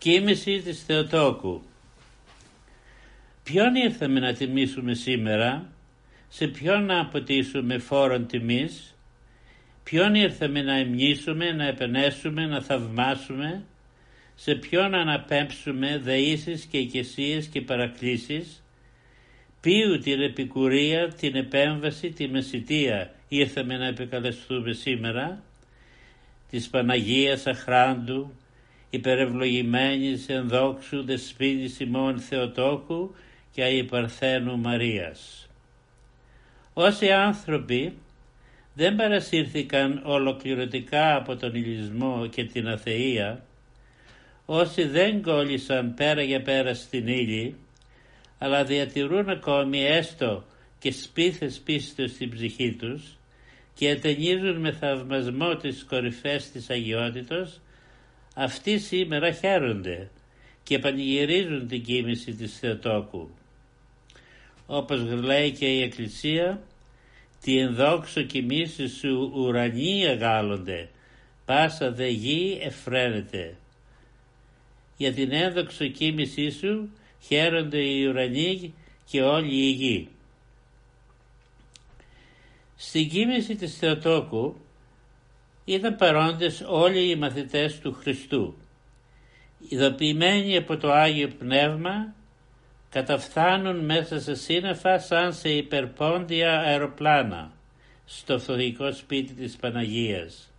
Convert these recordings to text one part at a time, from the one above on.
Κοίμηση της Θεοτόκου. Ποιον ήρθαμε να τιμήσουμε σήμερα, σε ποιον να αποτίσουμε φόρον τιμής, ποιον ήρθαμε να εμνήσουμε, να επενέσουμε, να θαυμάσουμε, σε ποιον να αναπέμψουμε δεήσεις και οικεσίες και παρακλήσεις, ποιου την επικουρία, την επέμβαση, τη μεσητεία ήρθαμε να επικαλεστούμε σήμερα, της Παναγίας Αχράντου, υπερευλογημένης ενδόξου δεσπίνης ημών Θεοτόκου και αϊπαρθένου Μαρίας. Όσοι άνθρωποι δεν παρασύρθηκαν ολοκληρωτικά από τον ηλισμό και την αθεία, όσοι δεν κόλλησαν πέρα για πέρα στην ύλη, αλλά διατηρούν ακόμη έστω και σπίθες πίστος στην ψυχή τους και ατενίζουν με θαυμασμό τις κορυφές της αγιότητος, αυτοί σήμερα χαίρονται και πανηγυρίζουν την κοίμηση της Θεοτόκου. Όπως λέει και η Εκκλησία, «Τι ενδόξω κοιμήσεις σου ουρανοί αγάλλονται, πάσα δε γη εφραίνεται». Για την ένδοξο κοίμησή σου χαίρονται οι ουρανοί και όλη η γη. Στην κοίμηση της Θεοτόκου ήταν παρόντες όλοι οι μαθητές του Χριστού. Ειδοποιημένοι από το Άγιο Πνεύμα καταφθάνουν μέσα σε σύννεφα σαν σε υπερπόντια αεροπλάνα στο φτωχικό σπίτι της Παναγίας.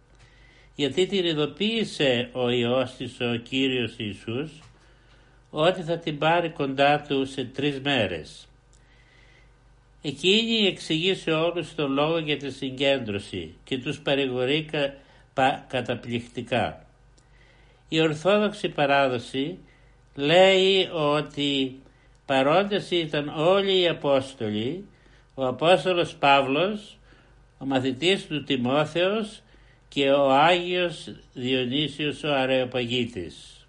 Γιατί την ειδοποίησε ο Υιός της ο Κύριος Ιησούς ότι θα την πάρει κοντά του σε τρεις μέρες. Εκείνη εξηγεί σε όλους το λόγο για τη συγκέντρωση και τους παρηγορεί καταπληκτικά. Η Ορθόδοξη παράδοση λέει ότι παρόντες ήταν όλοι οι Απόστολοι, ο Απόστολος Παύλος, ο μαθητής του Τιμόθεος και ο Άγιος Διονύσιος ο Αρεοπαγίτης.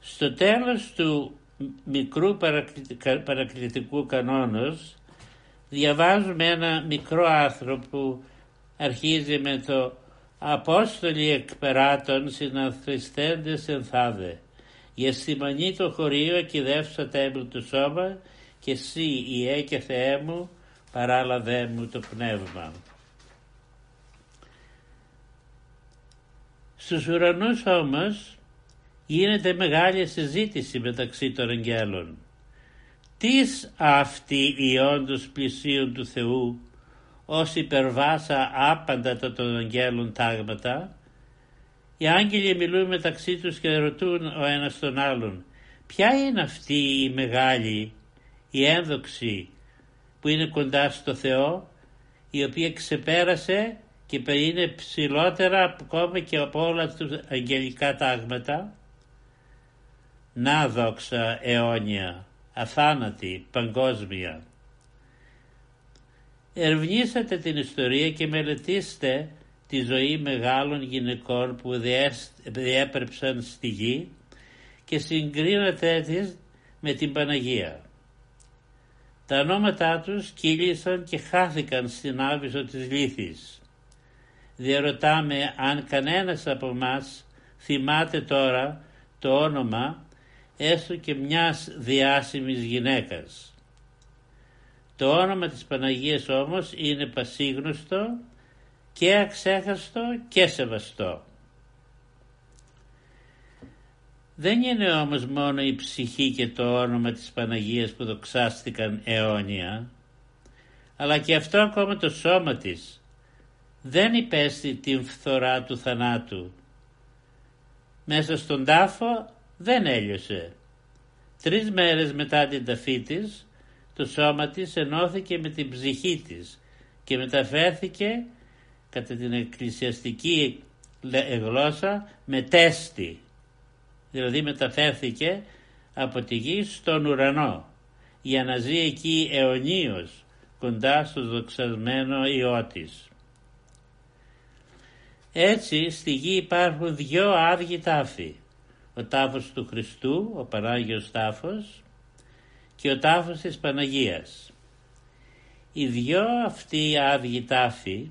Στο τέλος του μικρού παρακλητικού κανόνος διαβάζουμε ένα μικρό άρθρο που αρχίζει με το «Απόστολοι εκπεράτων συνανθριστέντες ενθάδε, για σημανή το χωρίο και δεύσα τέμπλου του σώμα και εσύ Ιε και Θεέ μου παράλαβέ μου το πνεύμα». Στους ουρανούς όμως γίνεται μεγάλη συζήτηση μεταξύ των αγγέλων. Τις αυτοί οι όντως πλησίων του Θεού ως υπερβάσα άπαντα των αγγέλων τάγματα οι άγγελοι μιλούν μεταξύ τους και ρωτούν ο ένας τον άλλον ποια είναι αυτή η μεγάλη, η ένδοξη που είναι κοντά στο Θεό η οποία ξεπέρασε και είναι ψηλότερα ακόμα και από όλα τους αγγελικά τάγματα; Να δόξα αιώνια, αθάνατη, παγκόσμια. Ερευνήσατε την ιστορία και μελετήστε τη ζωή μεγάλων γυναικών που διέπρεψαν στη γη και συγκρίνατε τις με την Παναγία. Τα ονόματά τους κύλησαν και χάθηκαν στην άβυσο της λύθης. Διαρωτάμε αν κανένας από μας θυμάται τώρα το όνομα έστω και μιας διάσημης γυναίκας. Το όνομα της Παναγίας όμως είναι πασίγνωστο και αξέχαστο και σεβαστό. Δεν είναι όμως μόνο η ψυχή και το όνομα της Παναγίας που δοξάστηκαν αιώνια, αλλά και αυτό ακόμα το σώμα της δεν υπέστη την φθορά του θανάτου. Μέσα στον τάφο δεν έλειωσε. Τρεις μέρες μετά την ταφή της, το σώμα της ενώθηκε με την ψυχή της και μεταφέρθηκε κατά την εκκλησιαστική γλώσσα με τέστη. Δηλαδή μεταφέρθηκε από τη γη στον ουρανό για να ζει εκεί αιωνίως κοντά στο δοξασμένο Υιό της. Έτσι στη γη υπάρχουν δυο άδειοι τάφοι. Ο τάφος του Χριστού, ο Πανάγιος τάφος και ο τάφος της Παναγίας. Οι δυο αυτοί άδειοι τάφοι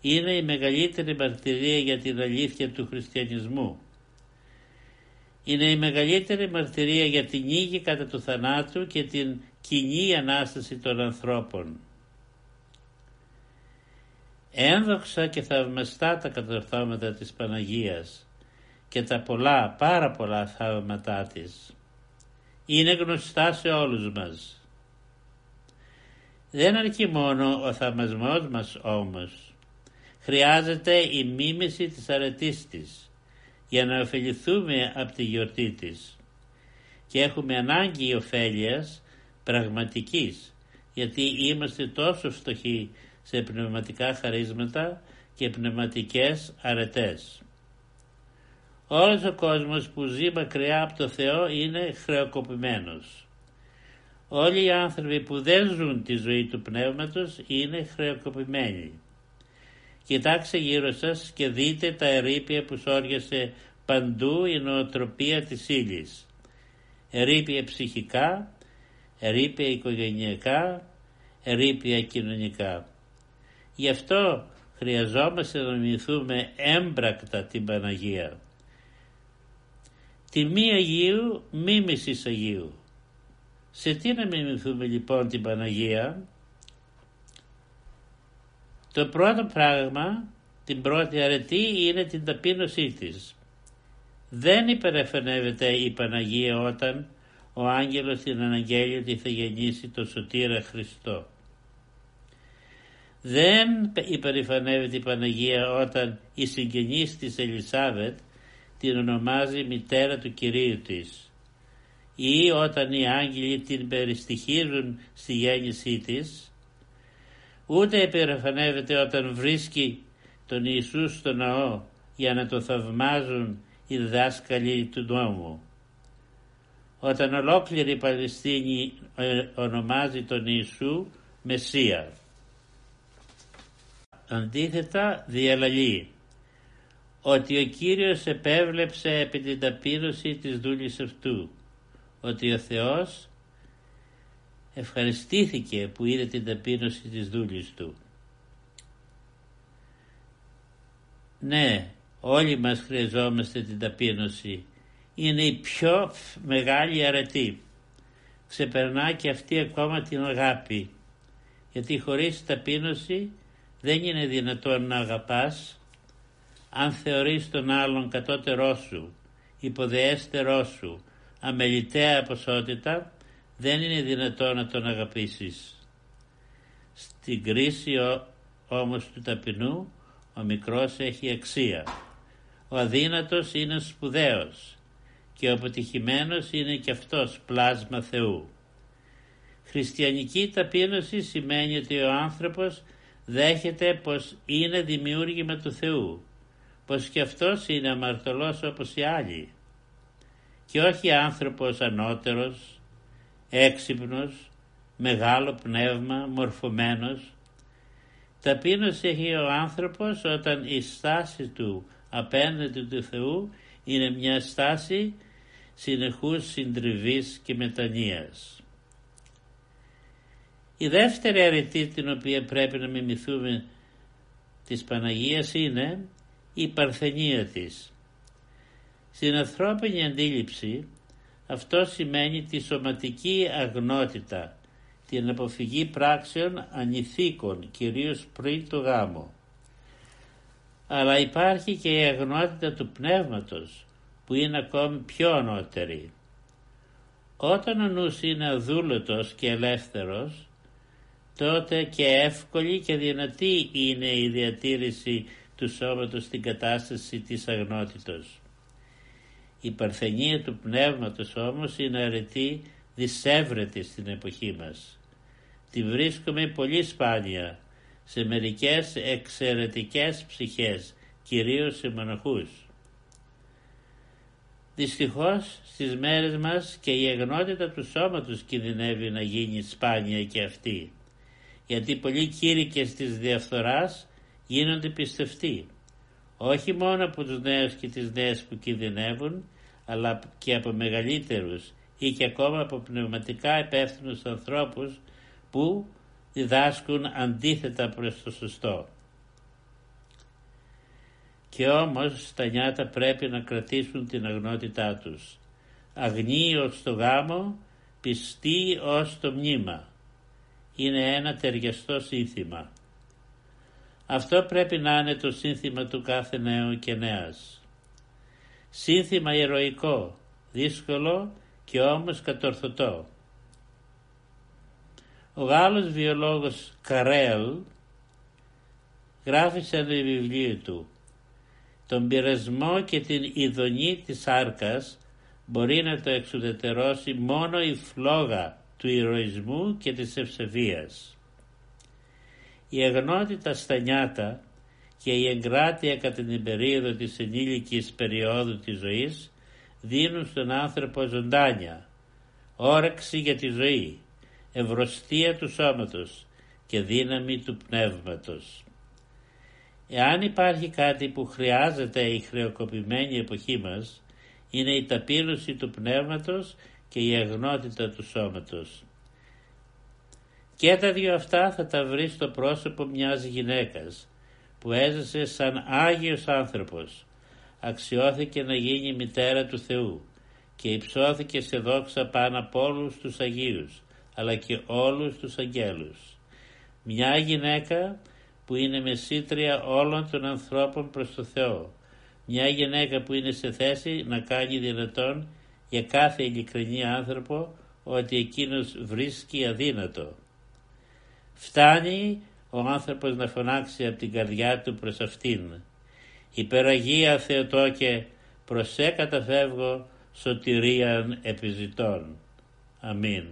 είναι η μεγαλύτερη μαρτυρία για την αλήθεια του χριστιανισμού. Είναι η μεγαλύτερη μαρτυρία για την νίκη κατά του θανάτου και την κοινή Ανάσταση των ανθρώπων. Ένδοξα και θαυμαστά τα κατορθώματα της Παναγίας και τα πολλά, πάρα πολλά θαύματά της. Είναι γνωστά σε όλους μας. Δεν αρκεί μόνο ο θαυμασμός μας όμως. Χρειάζεται η μίμηση της αρετής της για να ωφεληθούμε από τη γιορτή της. Και έχουμε ανάγκη ωφέλειας πραγματικής γιατί είμαστε τόσο φτωχοί σε πνευματικά χαρίσματα και πνευματικές αρετές. Όλος ο κόσμος που ζει μακριά από το Θεό είναι χρεοκοπημένος. Όλοι οι άνθρωποι που δεν ζουν τη ζωή του πνεύματος είναι χρεοκοπημένοι. Κοιτάξτε γύρω σας και δείτε τα ερήπια που σόριασε παντού η νοοτροπία της ύλης. Ερήπια ψυχικά, ερήπια οικογενειακά, ερήπια κοινωνικά. Γι' αυτό χρειαζόμαστε να μιμηθούμε έμπρακτα την Παναγία. Τιμή Αγίου, μίμησης Αγίου. Σε τι να μιμηθούμε λοιπόν την Παναγία; Το πρώτο πράγμα, την πρώτη αρετή είναι την ταπείνωσή της. Δεν υπερεφανεύεται η Παναγία όταν ο άγγελος την αναγγέλει ότι θα γεννήσει το σωτήρα Χριστό. Δεν υπερηφανεύεται η Παναγία όταν η συγγενής της Ελισάβετ την ονομάζει μητέρα του Κυρίου της. Ή όταν οι άγγελοι την περιστοιχίζουν στη γέννησή της ούτε υπερηφανεύεται όταν βρίσκει τον Ιησού στο ναό για να το θαυμάζουν οι δάσκαλοι του νόμου. Όταν ολόκληρη η Παλαιστίνη ε, ονομάζει τον Ιησού Μεσσία. Αντίθετα διαλαλεί ότι ο Κύριος επέβλεψε επί την ταπείνωση της δούλης αυτού, ότι ο Θεός ευχαριστήθηκε που είδε την ταπείνωση της δούλης του. Ναι, όλοι μας χρειαζόμαστε την ταπείνωση. Είναι η πιο μεγάλη αρετή. Ξεπερνά και αυτή ακόμα την αγάπη. Γιατί χωρίς ταπείνωση δεν είναι δυνατόν να αγαπάς αν θεωρείς τον άλλον κατώτερό σου, υποδεέστερό σου, αμεληταία ποσότητα, δεν είναι δυνατόν να τον αγαπήσεις. Στην κρίση όμως του ταπεινού ο μικρός έχει αξία. Ο αδύνατος είναι σπουδαίος και ο αποτυχημένος είναι και αυτός πλάσμα Θεού. Χριστιανική ταπείνωση σημαίνει ότι ο άνθρωπος δέχεται πως είναι δημιούργημα του Θεού, πως και αυτός είναι αμαρτωλός όπως οι άλλοι και όχι άνθρωπος ανώτερος, έξυπνος, μεγάλο πνεύμα, μορφωμένος. Ταπείνωση έχει ο άνθρωπος όταν η στάση του απέναντι του Θεού είναι μια στάση συνεχούς συντριβής και μετανοίας. Η δεύτερη αρετή την οποία πρέπει να μιμηθούμε της Παναγίας είναι η παρθενία της. Στην ανθρώπινη αντίληψη αυτό σημαίνει τη σωματική αγνότητα, την αποφυγή πράξεων ανηθίκων, κυρίως πριν το γάμο. Αλλά υπάρχει και η αγνότητα του πνεύματος, που είναι ακόμη πιο ανώτερη. Όταν ο νους είναι αδούλωτος και ελεύθερος, τότε και εύκολη και δυνατή είναι η διατήρηση του σώματος στην κατάσταση της αγνότητος. Η παρθενία του πνεύματος όμως είναι αρετή δυσέβρετη στην εποχή μας. Τη βρίσκουμε πολύ σπάνια σε μερικές εξαιρετικές ψυχές, κυρίως σε μοναχούς. Δυστυχώς στις μέρες μας και η αγνότητα του σώματος κινδυνεύει να γίνει σπάνια και αυτή γιατί πολλοί κήρυκες της διαφθοράς γίνονται πιστευτοί. όχι μόνο από τους νέους και τις νέες που κινδυνεύουν, αλλά και από μεγαλύτερους ή και ακόμα από πνευματικά υπεύθυνους ανθρώπους που διδάσκουν αντίθετα προς το σωστό. Και όμως τα νιάτα πρέπει να κρατήσουν την αγνότητά τους. Αγνοί ως το γάμο, πιστοί ως το μνήμα. Είναι ένα ταιριαστό σύνθημα. Αυτό πρέπει να είναι το σύνθημα του κάθε νέου και νέας. Σύνθημα ηρωικό, δύσκολο και όμως κατορθωτό. Ο Γάλλος βιολόγος Καρέλ γράφει σε ένα βιβλίο του «Τον πειρασμό και την ειδονή της σάρκας μπορεί να το εξουδετερώσει μόνο η φλόγα του ηρωισμού και της ευσεβίας. Η αγνότητα στα νιάτα και η εγκράτεια κατά την περίοδο της ενήλικης περίοδου της ζωής δίνουν στον άνθρωπο ζωντάνια, όρεξη για τη ζωή, ευρωστία του σώματος και δύναμη του πνεύματος. Εάν υπάρχει κάτι που χρειάζεται η χρεοκοπημένη εποχή μας, είναι η ταπείνωση του πνεύματος και η αγνότητα του σώματος. Και τα δύο αυτά θα τα βρεις στο πρόσωπο μιας γυναίκας που έζησε σαν Άγιος άνθρωπος, αξιώθηκε να γίνει μητέρα του Θεού και υψώθηκε σε δόξα πάνω από όλους τους Αγίους αλλά και όλους τους αγγέλους. Μια γυναίκα που είναι μεσήτρια όλων των ανθρώπων προς το Θεό. Μια γυναίκα που είναι σε θέση να κάνει δυνατόν για κάθε ειλικρινή άνθρωπο ότι εκείνος βρίσκει αδύνατο. Φτάνει ο άνθρωπος να φωνάξει από την καρδιά του προς αυτήν. Υπεραγία Θεοτόκε προσέ καταφεύγω σωτηρίαν επιζητών. Αμήν.